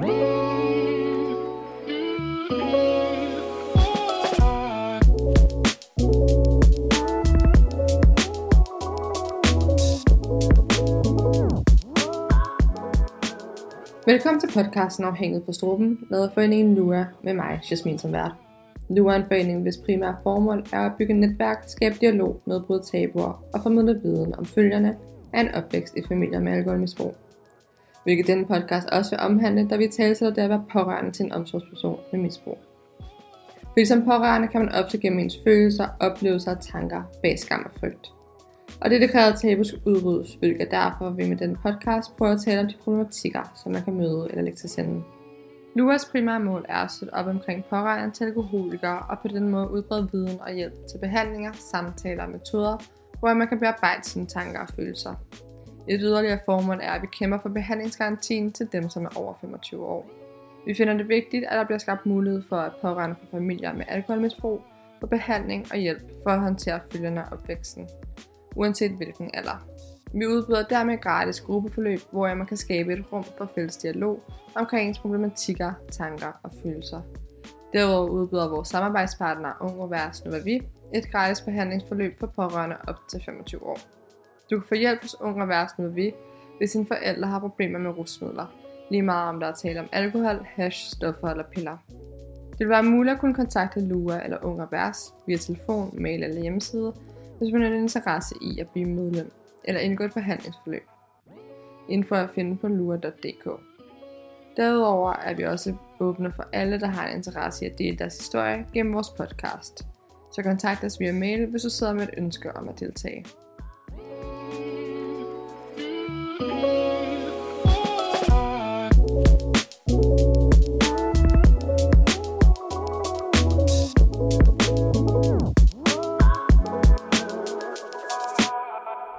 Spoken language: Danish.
Velkommen til podcasten Afhænget på Struppen lavet af foreningen LUA med mig, Jasmin som vært. LUA er en forening, hvis primære formål er at bygge netværk, skabe dialog, nedbryde tabuer og formidle viden om følgerne af en opvækst i familier med alkoholmisbrug. Hvilket denne podcast også vil omhandle, da vi taler til det at være pårørende til en omsorgsperson med misbrug. Fordi som pårørende kan man ofte gennem ens følelser, oplevelser og tanker bag skam og frygt. Og det, det kræver tabu skal udryddes, hvilket derfor vi med den podcast prøver at tale om de problematikker, som man kan møde eller lægge til senden. Luas primære mål er at støtte op omkring pårørende til alkoholikere og på den måde udbrede viden og hjælp til behandlinger, samtaler og metoder, hvor man kan bearbejde sine tanker og følelser. Et yderligere formål er, at vi kæmper for behandlingsgarantien til dem, som er over 25 år. Vi finder det vigtigt, at der bliver skabt mulighed for, at pårørende for familier med alkoholmisbrug får behandling og hjælp for at håndtere følgerne af opvæksten uanset hvilken alder. Vi udbyder dermed gratis gruppeforløb, hvor man kan skabe et rum for fælles dialog omkring ens problematikker, tanker og følelser. Derudover udbyder vores samarbejdspartner Ung og Vi et gratis behandlingsforløb for pårørende op til 25 år. Du kan få hjælp hos Ung og Værs Nu Vi, hvis dine forældre har problemer med rusmidler, lige meget om der er tale om alkohol, hash, stoffer eller piller. Det vil være muligt at kunne kontakte Lua eller Ung og via telefon, mail eller hjemmeside, hvis man har en interesse i at blive medlem eller indgå et forhandlingsforløb. Info er at finde på lua.dk. Derudover er vi også åbne for alle, der har en interesse i at dele deres historie gennem vores podcast. Så kontakt os via mail, hvis du sidder med et ønske om at deltage. Thank you.